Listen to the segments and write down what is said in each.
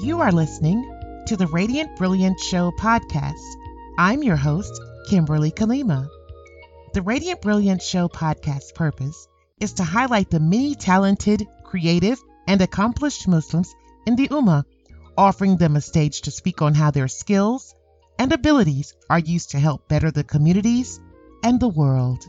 You are listening to the Radiant Brilliant Show podcast. I'm your host, Kimberly Kalima. The Radiant Brilliant Show podcast purpose is to highlight the many talented, creative, and accomplished Muslims in the Ummah, offering them a stage to speak on how their skills and abilities are used to help better the communities and the world.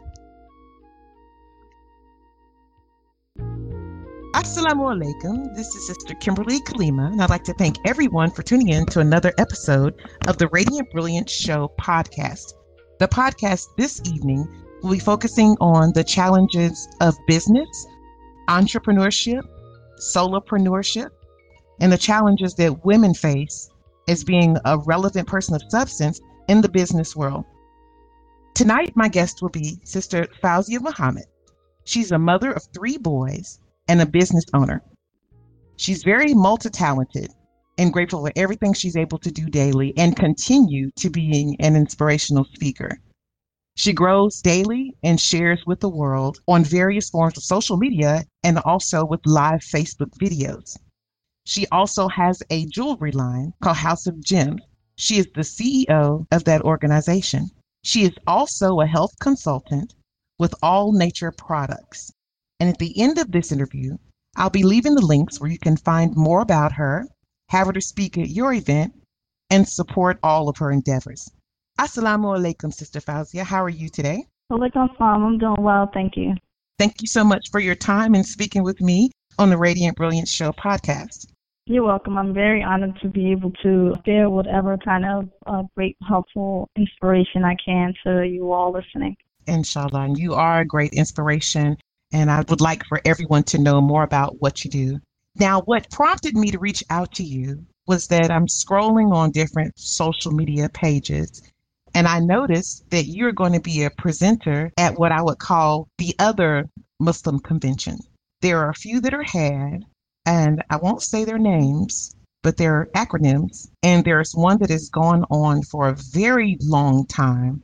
Assalamu alaikum. This is Sister Kimberly Kalima, and I'd like to thank everyone for tuning in to another episode of the Radiant Brilliant Show podcast. The podcast this evening will be focusing on the challenges of business, entrepreneurship, solopreneurship, and the challenges that women face as being a relevant person of substance in the business world. Tonight, my guest will be Sister Fawziyyah Muhammad. She's a mother of three boys and a business owner. She's very multi talented and grateful for everything she's able to do daily and continue to being an inspirational speaker. She grows daily and shares with the world on various forms of social media and also with live Facebook videos. She also has a jewelry line called House of Gems. She is the CEO of that organization. She is also a health consultant with All Nature Products. And at the end of this interview, I'll be leaving the links where you can find more about her, have her to speak at your event, and support all of her endeavors. Assalamu alaikum, Sister Fawziyyah. How are you today? Alaikum salam. I'm doing well, thank you. Thank you so much for your time and speaking with me on the Radiant Brilliant Show podcast. You're welcome. I'm very honored to be able to share whatever kind of uh, great, helpful inspiration I can to you all listening. Inshallah. And you are a great inspiration and I would like for everyone to know more about what you do. Now, what prompted me to reach out to you was that I'm scrolling on different social media pages and I noticed that you're going to be a presenter at what I would call the other Muslim convention. There are a few that are had, and I won't say their names, but they're acronyms. And there's one that has gone on for a very long time.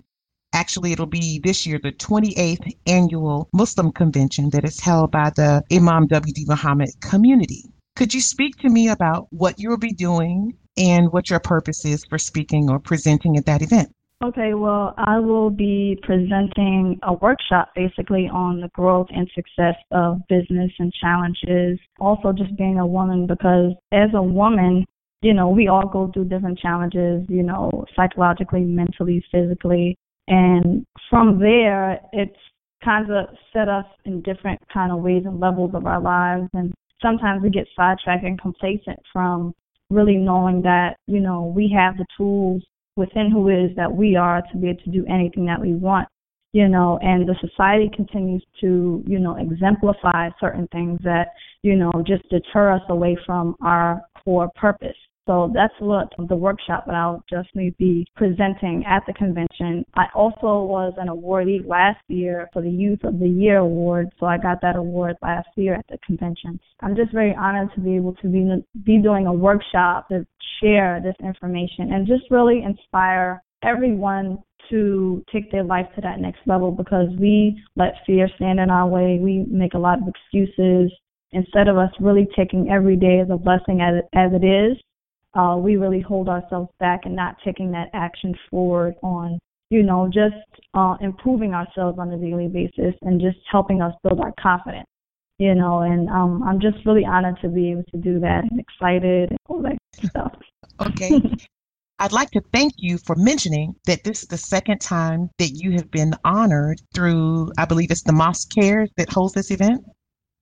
Actually, it'll be this year the 28th annual Muslim convention that is held by the Imam W.D. Muhammad community. Could you speak to me about what you'll be doing and what your purpose is for speaking or presenting at that event? Okay, well, I will be presenting a workshop basically on the growth and success of business and challenges. Also, just being a woman, because as a woman, you know, we all go through different challenges, you know, psychologically, mentally, physically. And from there, it's kind of set us in different kind of ways and levels of our lives. And sometimes we get sidetracked and complacent from really knowing that, you know, we have the tools within who it is that we are to be able to do anything that we want, you know, and the society continues to, you know, exemplify certain things that, you know, just deter us away from our core purpose. So that's what the workshop that I'll definitely be presenting at the convention. I also was an awardee last year for the Youth of the Year award, so I got that award last year at the convention. I'm just very honored to be able to be be doing a workshop to share this information and just really inspire everyone to take their life to that next level because we let fear stand in our way. We make a lot of excuses instead of us really taking every day as a blessing as as it is uh, we really hold ourselves back and not taking that action forward on, you know, just uh, improving ourselves on a daily basis and just helping us build our confidence, you know. And um, I'm just really honored to be able to do that and excited and all that stuff. Okay. I'd like to thank you for mentioning that this is the second time that you have been honored through, I believe it's the Mosque Cares that holds this event.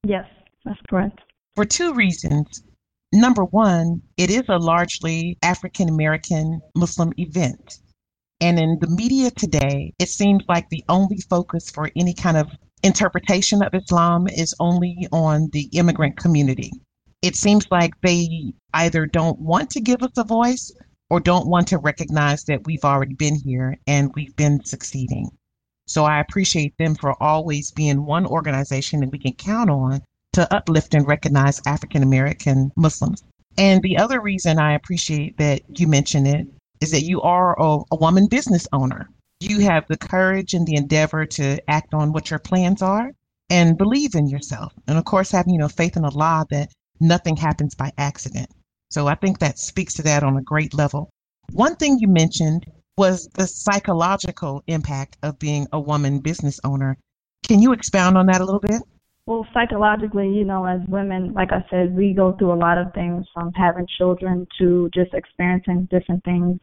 Yes, that's correct. For two reasons. Number one, it is a largely African American Muslim event. And in the media today, it seems like the only focus for any kind of interpretation of Islam is only on the immigrant community. It seems like they either don't want to give us a voice or don't want to recognize that we've already been here and we've been succeeding. So I appreciate them for always being one organization that we can count on to uplift and recognize African American Muslims. And the other reason I appreciate that you mention it is that you are a, a, woman business owner. You have the courage and the endeavor to act on what your plans are and believe in yourself. And of course, having, you know, faith in Allah that nothing happens by accident. So I think that speaks to that on a great level. One thing you mentioned was the psychological impact of being a woman business owner. Can you expound on that a little bit? Well, psychologically, you know, as women, like I said, we go through a lot of things from having children to just experiencing different things,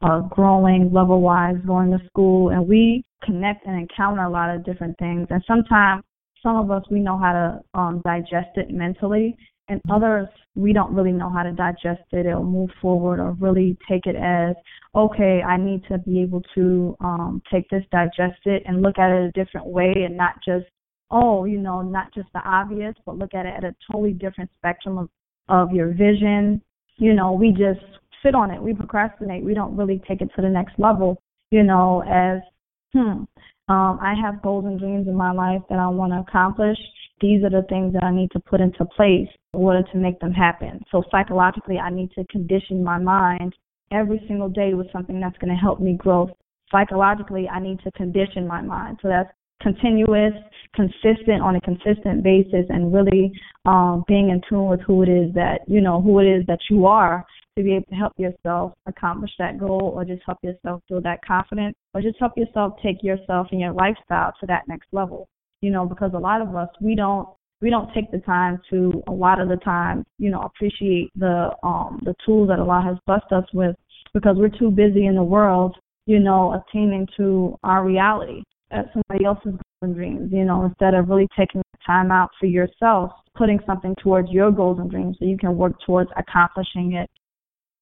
uh, growing level wise, going to school, and we connect and encounter a lot of different things. And sometimes some of us, we know how to um, digest it mentally, and others we don't really know how to digest it or move forward or really take it as okay i need to be able to um take this digest it and look at it a different way and not just oh you know not just the obvious but look at it at a totally different spectrum of of your vision you know we just sit on it we procrastinate we don't really take it to the next level you know as hmm um i have goals and dreams in my life that i want to accomplish these are the things that I need to put into place in order to make them happen. So psychologically, I need to condition my mind every single day with something that's going to help me grow. Psychologically, I need to condition my mind. So that's continuous, consistent on a consistent basis, and really um, being in tune with who it is that you know who it is that you are to be able to help yourself accomplish that goal, or just help yourself feel that confidence, or just help yourself take yourself and your lifestyle to that next level. You know, because a lot of us we don't we don't take the time to a lot of the time, you know, appreciate the um the tools that Allah has blessed us with because we're too busy in the world, you know, attaining to our reality at somebody else's goals and dreams, you know, instead of really taking time out for yourself, putting something towards your goals and dreams so you can work towards accomplishing it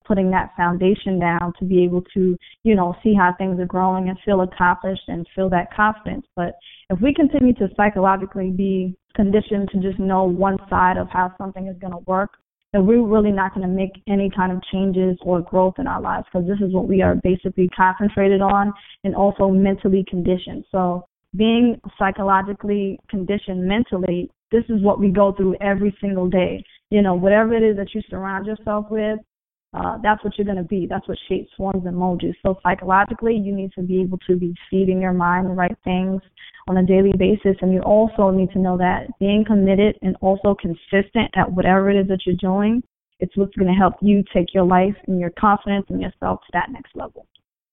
putting that foundation down to be able to, you know, see how things are growing and feel accomplished and feel that confidence. But if we continue to psychologically be conditioned to just know one side of how something is going to work, then we're really not going to make any kind of changes or growth in our lives because this is what we are basically concentrated on and also mentally conditioned. So being psychologically conditioned mentally, this is what we go through every single day. You know, whatever it is that you surround yourself with, uh, that's what you're going to be. That's what shapes, forms, and molds you. So psychologically, you need to be able to be feeding your mind the right things on a daily basis, and you also need to know that being committed and also consistent at whatever it is that you're doing, it's what's going to help you take your life and your confidence in yourself to that next level.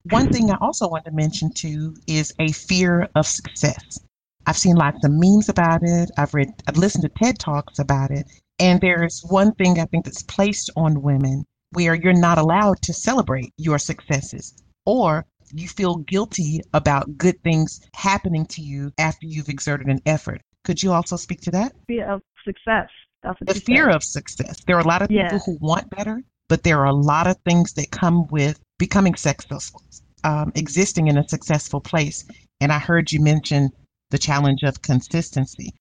One thing I also want to mention too is a fear of success. I've seen lots of memes about it. I've read, I've listened to TED talks about it, and there's one thing I think that's placed on women where you're not allowed to celebrate your successes or you feel guilty about good things happening to you after you've exerted an effort. Could you also speak to that? Fear of success. the fear said. of success. There are a lot of people who want better, but there are a lot of things that come with becoming successful, um, existing in a successful place. And I heard you mention the challenge of consistency.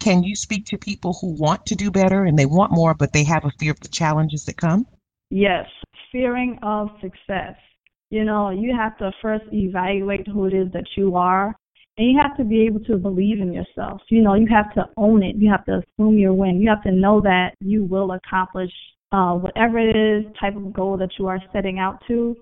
Can you speak to people who want to do better and they want more, but they have a fear of the challenges that come? Yes, fearing of success. You know, you have to first evaluate who it is that you are, and you have to be able to believe in yourself. You know, you have to own it. You have to assume your win. You have to know that you will accomplish uh, whatever it is type of goal that you are setting out to,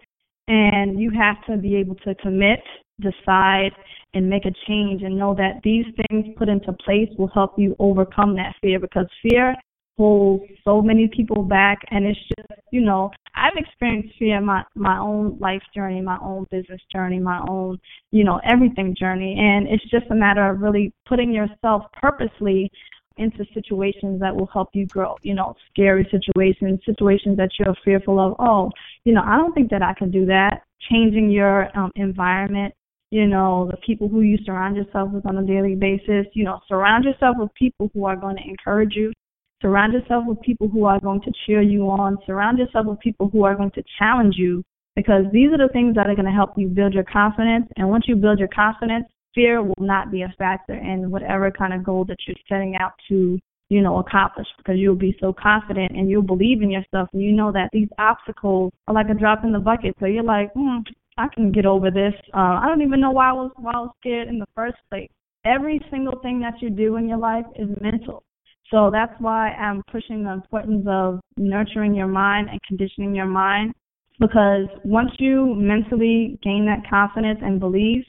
and you have to be able to commit, decide, and make a change, and know that these things put into place will help you overcome that fear because fear holds so many people back and it's just you know i've experienced fear in my my own life journey my own business journey my own you know everything journey. And it's just a matter of really putting yourself purposely into situations that will help you grow you know scary situations situations that you're fearful of. Oh you know i don't think that i can do that. Changing your um environment you know, the people who you surround yourself with on a daily basis. You know, surround yourself with people who are going to encourage you, Surround yourself with people who are going to cheer you on. Surround yourself with people who are going to challenge you because these are the things that are going to help you build your confidence. And once you build your confidence, fear will not be a factor in whatever kind of goal that you're setting out to, you know, accomplish because you'll be so confident and you'll believe in yourself and you know that these obstacles are like a drop in the bucket. So you're like, hmm, I can get over this. Uh, I don't even know why I was why I was scared in the first place. Every single thing that you do in your life is mental. So that's why I'm pushing the importance of nurturing your mind and conditioning your mind because once you mentally gain that confidence and belief,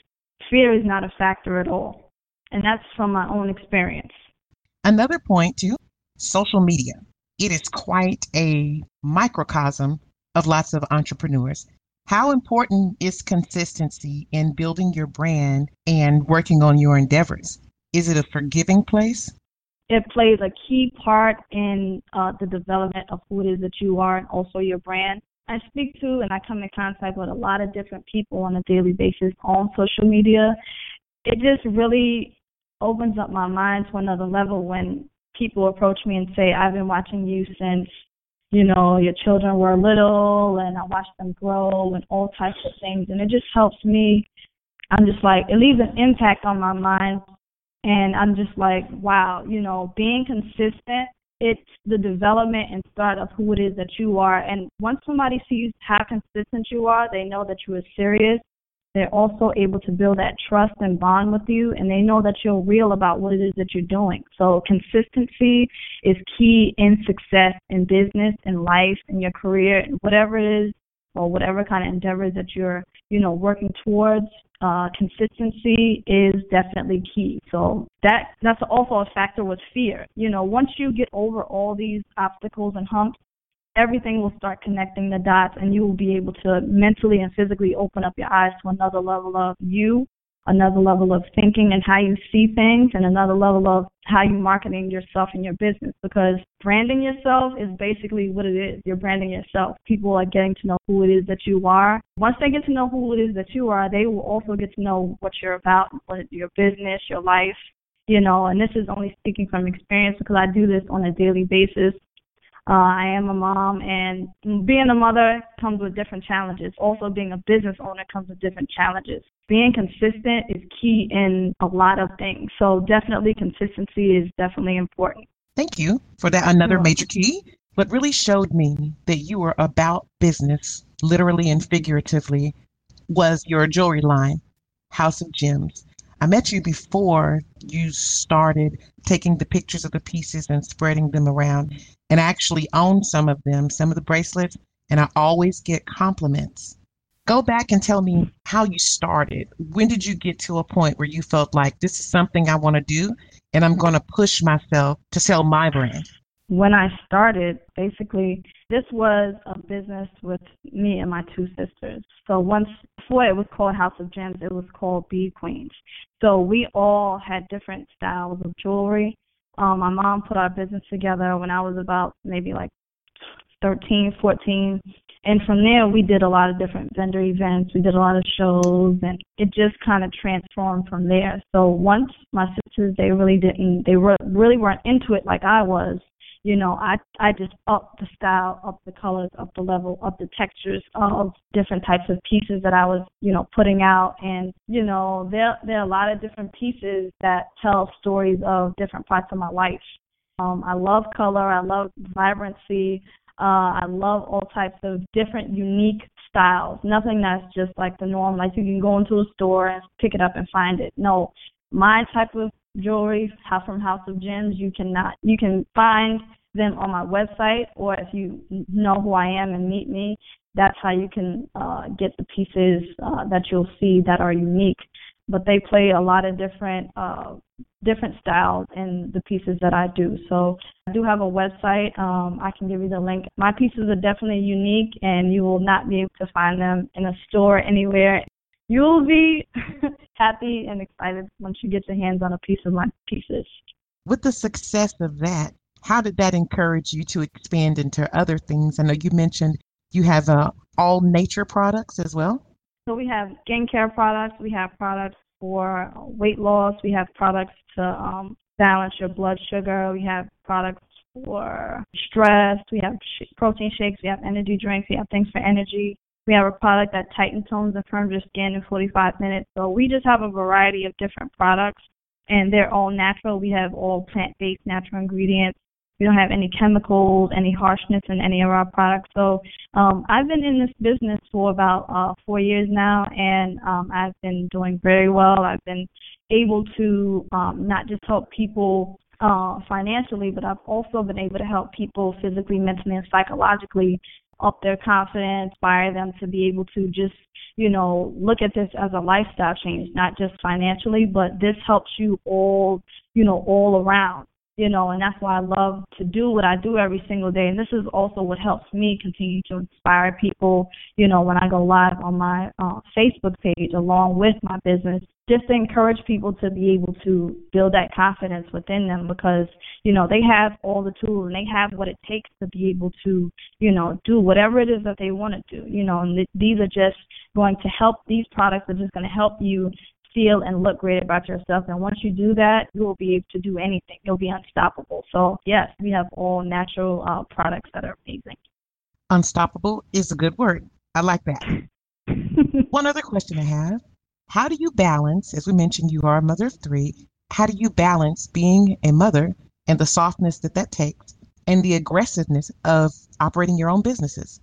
fear is not a factor at all. And that's from my own experience. Another point, too social media. it is quite a microcosm of lots of entrepreneurs. How important is consistency in building your brand and working on your endeavors? Is it a forgiving place? It plays a key part in uh, the development of who it is that you are and also your brand. I speak to and I come in contact with a lot of different people on a daily basis on social media. It just really opens up my mind to another level when people approach me and say, I've been watching you since, you know, your children were little and I watched them grow and all types of things. And it just helps me. I'm just like, it leaves an impact on my mind. And I'm just like, wow, you know, being consistent, it's the development and start of who it is that you are. And once somebody sees how consistent you are, they know that you are serious they're also able to build that trust and bond with you, and they know that you're real about what it is that you're doing. So consistency is key in success in business, in life, in your career, whatever it is, or whatever kind of endeavors that you're, you know, working towards. Uh, consistency is definitely key. So that that's also a factor with fear. You know, once you get over all these obstacles and humps, everything will start connecting the dots and you will be able to mentally and physically open up your eyes to another level of you, another level of thinking and how you see things, and another level of how you're marketing yourself and your business. Because branding yourself is basically what it is. You're branding yourself. People are getting to know who it is that you are. Once they get to know who it is that you are, they will also get to know what you're about, what your business, your life, you know, and this is only speaking from experience because I do this on a daily basis uh, I am a mom, and being a mother comes with different challenges. Also, being a business owner comes with different challenges. Being consistent is key in a lot of things. So, definitely, consistency is definitely important. Thank you for that. Another major key. What really showed me that you were about business, literally and figuratively, was your jewelry line, House of Gems. I met you before you started taking the pictures of the pieces and spreading them around and I actually own some of them, some of the bracelets, and I always get compliments. Go back and tell me how you started. When did you get to a point where you felt like this is something I want to do and I'm going to push myself to sell my brand? When I started, basically, this was a business with me and my two sisters. So once before it was called House of Gems, it was called Bead Queens. So we all had different styles of jewelry um, my mom put our business together when I was about maybe like 13, 14. And from there, we did a lot of different vendor events. We did a lot of shows, and it just kind of transformed from there. So once my sisters, they really didn't, they were really weren't into it like I was you know, I I just up the style, up the colors, up the level, up the textures of different types of pieces that I was, you know, putting out. And you know, there there are a lot of different pieces that tell stories of different parts of my life. Um, I love color. I love vibrancy. Uh, I love all types of different, unique styles. Nothing that's just like the norm, like you can go into a store and pick it up and find it. No, my type of jewelry from House of Gems. You cannot you can find them on my website, or if you know who I am and meet me, that's how you can uh, get the pieces uh, that you'll see that are unique. But they play a lot of different uh, different styles in the pieces that I do. So I do have a website. Um, I can give you the link. My pieces are definitely unique, and you will not be able to find them in a store anywhere you'll be happy and excited once you get your hands on a piece of my pieces. With the success of that, how did that encourage you to expand into other things? I know you mentioned you have uh, all nature products as well. So we have skincare products, we have products for weight loss, we have products to um, balance your blood sugar, we have products for stress, we have sh- protein shakes, we have energy drinks, we have things for energy, we have a product that tightens, tones, and firms your skin in 45 minutes. So we just have a variety of different products, and they're all natural. We have all plant-based natural ingredients. We don't have any chemicals, any harshness in any of our products. So um, I've been in this business for about uh, four years now, and um, I've been doing very well. I've been able to um, not just help people uh, financially, but I've also been able to help people physically, mentally, and psychologically up their confidence, inspire them to be able to just, you know, look at this as a lifestyle change, not just financially, but this helps you all, you know, all around. You know, and that's why I love to do what I do every single day. And this is also what helps me continue to inspire people, you know, when I go live on my uh, Facebook page along with my business, just to encourage people to be able to build that confidence within them because, you know, they have all the tools and they have what it takes to be able to, you know, do whatever it is that they want to do, you know, and th- these are just going to help, these products are just going to help you feel and look great about yourself. And once you do that, you will be able to do anything. You'll be unstoppable. So, yes, we have all natural uh, products that are amazing. Unstoppable is a good word. I like that. One other question I have How do you balance, as we mentioned, you are a mother of three, how do you balance being a mother and the softness that that takes and the aggressiveness of operating your own businesses?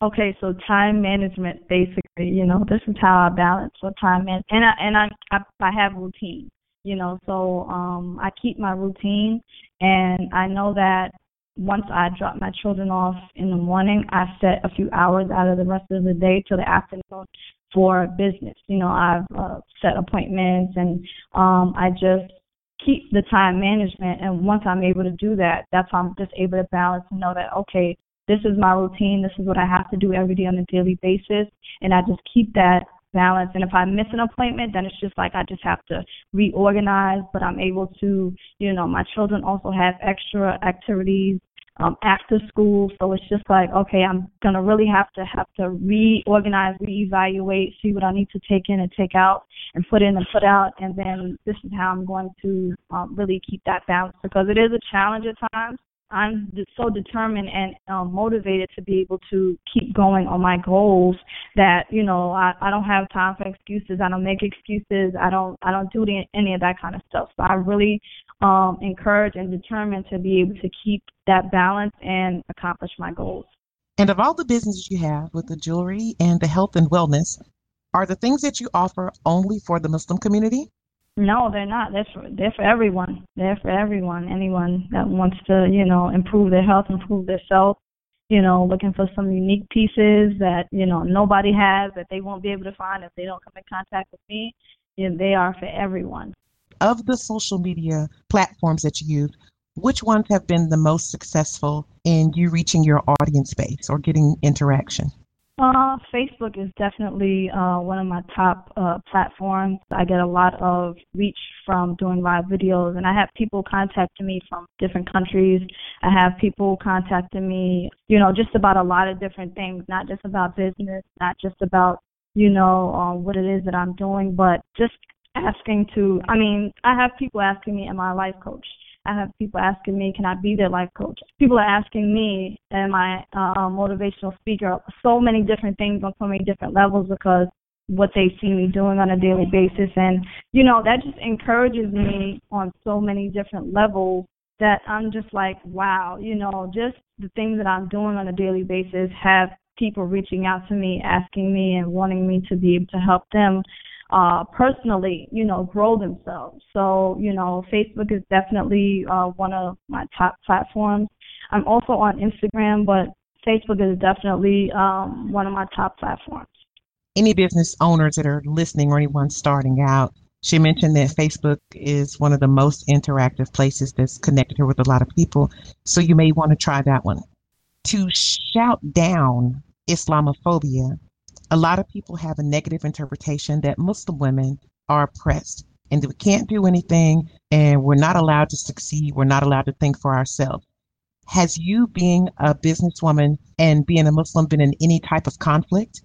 Okay, so time management basically, you know, this is how I balance so time man and I and I, I I have routine, you know, so um I keep my routine and I know that once I drop my children off in the morning, I set a few hours out of the rest of the day till the afternoon for business. You know, I've uh, set appointments and um I just keep the time management and once I'm able to do that, that's how I'm just able to balance and know that okay, this is my routine. This is what I have to do every day on a daily basis. And I just keep that balance. And if I miss an appointment, then it's just like I just have to reorganize. But I'm able to, you know, my children also have extra activities um, after school. So it's just like, okay, I'm gonna really have to have to reorganize, reevaluate, see what I need to take in and take out, and put in and put out, and then this is how I'm going to um, really keep that balance because it is a challenge at times. I'm so determined and um, motivated to be able to keep going on my goals that you know I, I don't have time for excuses. I don't make excuses. I don't I don't do any, any of that kind of stuff. So I really um, encourage and determined to be able to keep that balance and accomplish my goals. And of all the businesses you have with the jewelry and the health and wellness, are the things that you offer only for the Muslim community? No, they're not. They're for, they're for everyone. They're for everyone. Anyone that wants to, you know, improve their health, improve their self, you know, looking for some unique pieces that, you know, nobody has that they won't be able to find if they don't come in contact with me. You know, they are for everyone. Of the social media platforms that you use, which ones have been the most successful in you reaching your audience base or getting interaction? Uh, Facebook is definitely uh, one of my top uh, platforms. I get a lot of reach from doing live videos, and I have people contacting me from different countries. I have people contacting me, you know, just about a lot of different things, not just about business, not just about, you know, uh, what it is that I'm doing, but just asking to, I mean, I have people asking me, am I a life coach? I have people asking me, can I be their life coach? People are asking me, am I a motivational speaker? So many different things on so many different levels because what they see me doing on a daily basis. And, you know, that just encourages me on so many different levels that I'm just like, wow, you know, just the things that I'm doing on a daily basis have people reaching out to me, asking me and wanting me to be able to help them uh, personally, you know, grow themselves. So, you know, Facebook is definitely uh, one of my top platforms. I'm also on Instagram, but Facebook is definitely um, one of my top platforms. Any business owners that are listening or anyone starting out, she mentioned that Facebook is one of the most interactive places that's connected her with a lot of people. So you may want to try that one. To shout down Islamophobia a lot of people have a negative interpretation that Muslim women are oppressed and that we can't do anything and we're not allowed to succeed. We're not allowed to think for ourselves. Has you being a businesswoman and being a Muslim been in any type of conflict?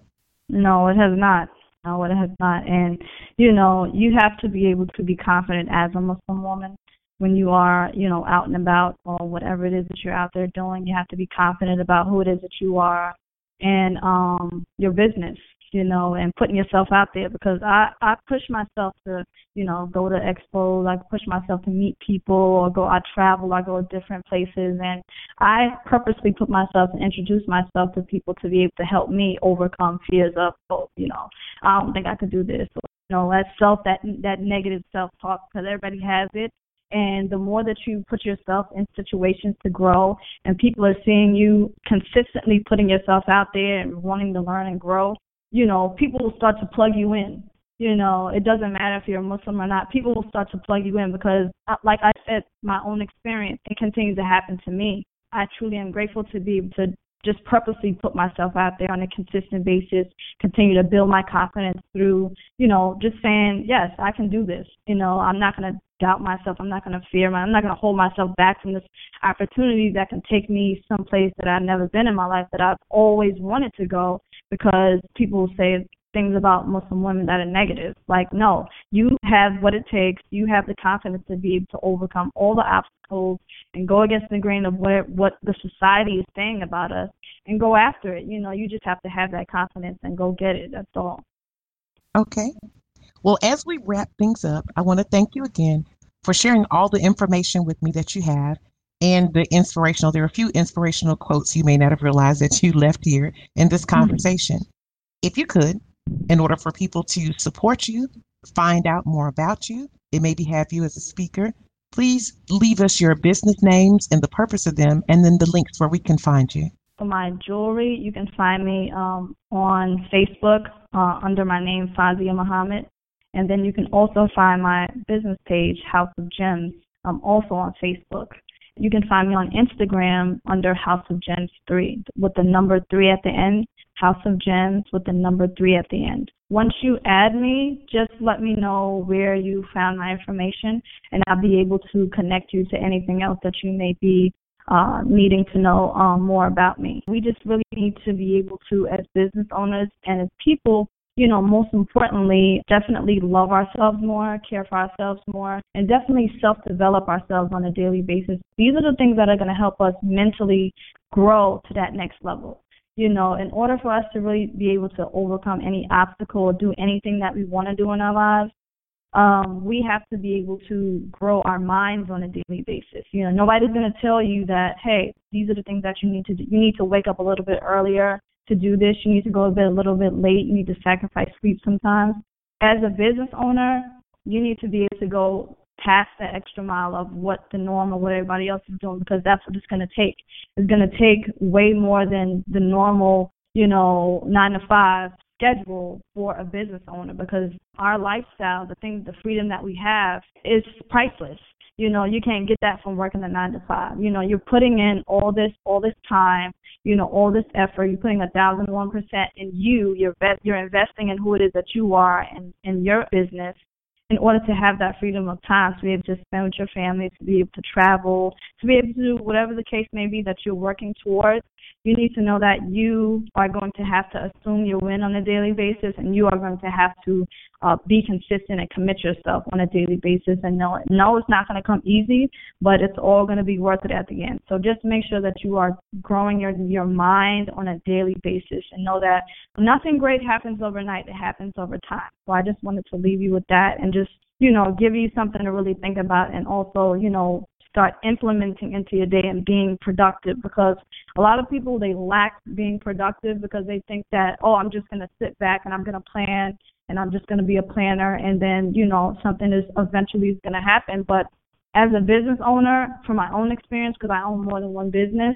No, it has not. No, it has not. And, you know, you have to be able to be confident as a Muslim woman when you are, you know, out and about or whatever it is that you're out there doing. You have to be confident about who it is that you are and um your business you know and putting yourself out there because i i push myself to you know go to expos i push myself to meet people or go i travel i go to different places. And i purposely put myself and introduce myself to people to be able to help me overcome fears of oh you know i don't think i could do this or you know that self that that negative self talk because everybody has it and the more that you put yourself in situations to grow and people are seeing you consistently putting yourself out there and wanting to learn and grow, you know, people will start to plug you in. You know, it doesn't matter if you're a Muslim or not. People will start to plug you in because, uh, like I said, my own experience, it continues to happen to me. I truly am grateful to be able to just purposely put myself out there on a consistent basis, continue to build my confidence through, you know, just saying, yes, I can do this. You know, I'm not going to doubt myself. I'm not going to fear my, I'm not going to hold myself back from this opportunity that can take me someplace that I've never been in my life that I've always wanted to go because people say things about Muslim women that are negative. Like, no, you have what it takes. You have the confidence to be able to overcome all the obstacles and go against the grain of what what the society is saying about us and go after it. You know, you just have to have that confidence and go get it. That's all. Okay. Well, as we wrap things up, I want to thank you again for sharing all the information with me that you have and the inspirational. There are a few inspirational quotes you may not have realized that you left here in this mm-hmm. conversation. Mm-hmm. If you could, in order for people to support you, find out more about you, they maybe have you as a speaker, please leave us your business names and the purpose of them, and then the links where we can find you. For my jewelry, you can find me um, on Facebook uh, under my name, Fawziyyah Muhammad. And then you can also find my business page, House of Gems, um, also on Facebook. You can find me on Instagram under House of Gems 3 with the number 3 at the end. House of Gems with the number three at the end. Once you add me, just let me know where you found my information, and I'll be able to connect you to anything else that you may be uh, needing to know um, more about me. We just really need to be able to, as business owners and as people, you know, most importantly, definitely love ourselves more, care for ourselves more, and definitely self develop ourselves on a daily basis. These are the things that are going to help us mentally grow to that next level you know, in order for us to really be able to overcome any obstacle or do anything that we want to do in our lives, um, we have to be able to grow our minds on a daily basis. You know, nobody's going to tell you that, hey, these are the things that you need to do. You need to wake up a little bit earlier to do this. You need to go a bit a little bit late. You need to sacrifice sleep sometimes. As a business owner, you need to be able to go past that extra mile of what the norm or what everybody else is doing because that's what it's going to take. It's going to take way more than the normal, you know, nine to five schedule for a business owner because our lifestyle, the thing, the freedom that we have is priceless. You know, you can't get that from working a nine to five. You know, you're putting in all this, all this time, you know, all this effort. You're putting a thousand one percent in you. You're you're investing in who it is that you are and in your business in order to have that freedom of time to be able to spend with your family, to be able to travel, to be able to do whatever the case may be that you're working towards, you need to know that you are going to have to assume your win on a daily basis and you are going to have to uh, be consistent and commit yourself on a daily basis and know it. No, it's not going to come easy, but it's all going to be worth it at the end. So just make sure that you are growing your your mind on a daily basis and know that nothing great happens overnight. It happens over time. So I just wanted to leave you with that and just you know give you something to really think about and also you know start implementing into your day and being productive because a lot of people they lack being productive because they think that oh I'm just going to sit back and I'm going to plan and I'm just going to be a planner and then you know something is eventually is going to happen. But as a business owner from my own experience because I own more than one business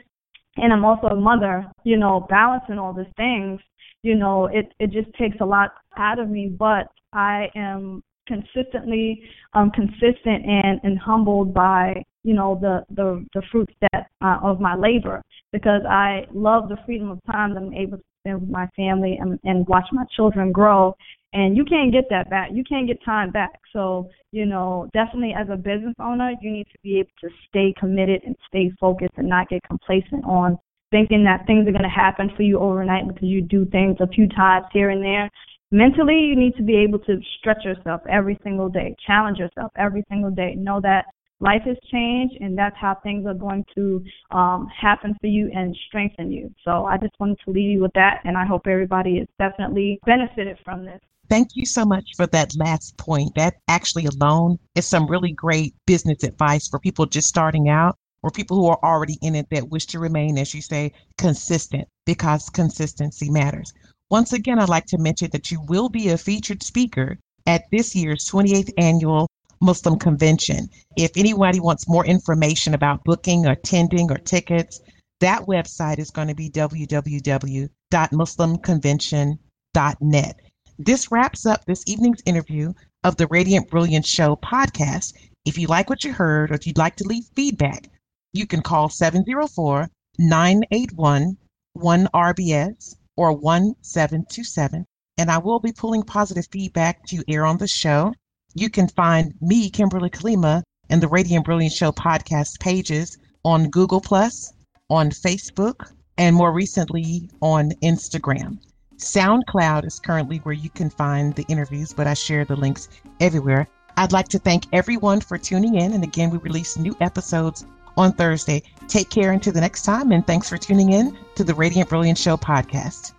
and I'm also a mother you know balancing all these things you know it it just takes a lot out of me. But I am consistently um consistent and and humbled by you know the the the fruits that uh, of my labor. Because I love the freedom of time that I'm able to spend with my family and and watch my children grow. And you can't get that back. You can't get time back. So you know definitely as a business owner you need to be able to stay committed and stay focused and not get complacent on thinking that things are going to happen for you overnight because you do things a few times here and there mentally you need to be able to stretch yourself every single day challenge yourself every single day know that life has changed and that's how things are going to um, happen for you and strengthen you so i just wanted to leave you with that and i hope everybody has definitely benefited from this Thank you so much for that last point. That actually alone is some really great business advice for people just starting out or people who are already in it that wish to remain, as you say, consistent because consistency matters. Once again, I'd like to mention that you will be a featured speaker at this year's 28th annual Muslim Convention. If anybody wants more information about booking attending or tickets, that website is going to be www.muslimconvention.net. This wraps up this evening's interview of the Radiant Brilliance Show podcast. If you like what you heard or if you'd like to leave feedback, you can call 704 981 1RBS or 1727, and I will be pulling positive feedback to air on the show. You can find me, Kimberly Kalima, and the Radiant Brilliance Show podcast pages on Google Plus, on Facebook, and more recently on Instagram. SoundCloud is currently where you can find the interviews, but I share the links everywhere. I'd like to thank everyone for tuning in. And again, we release new episodes on Thursday. Take care until the next time, and thanks for tuning in to the Radiant Brilliant Show podcast.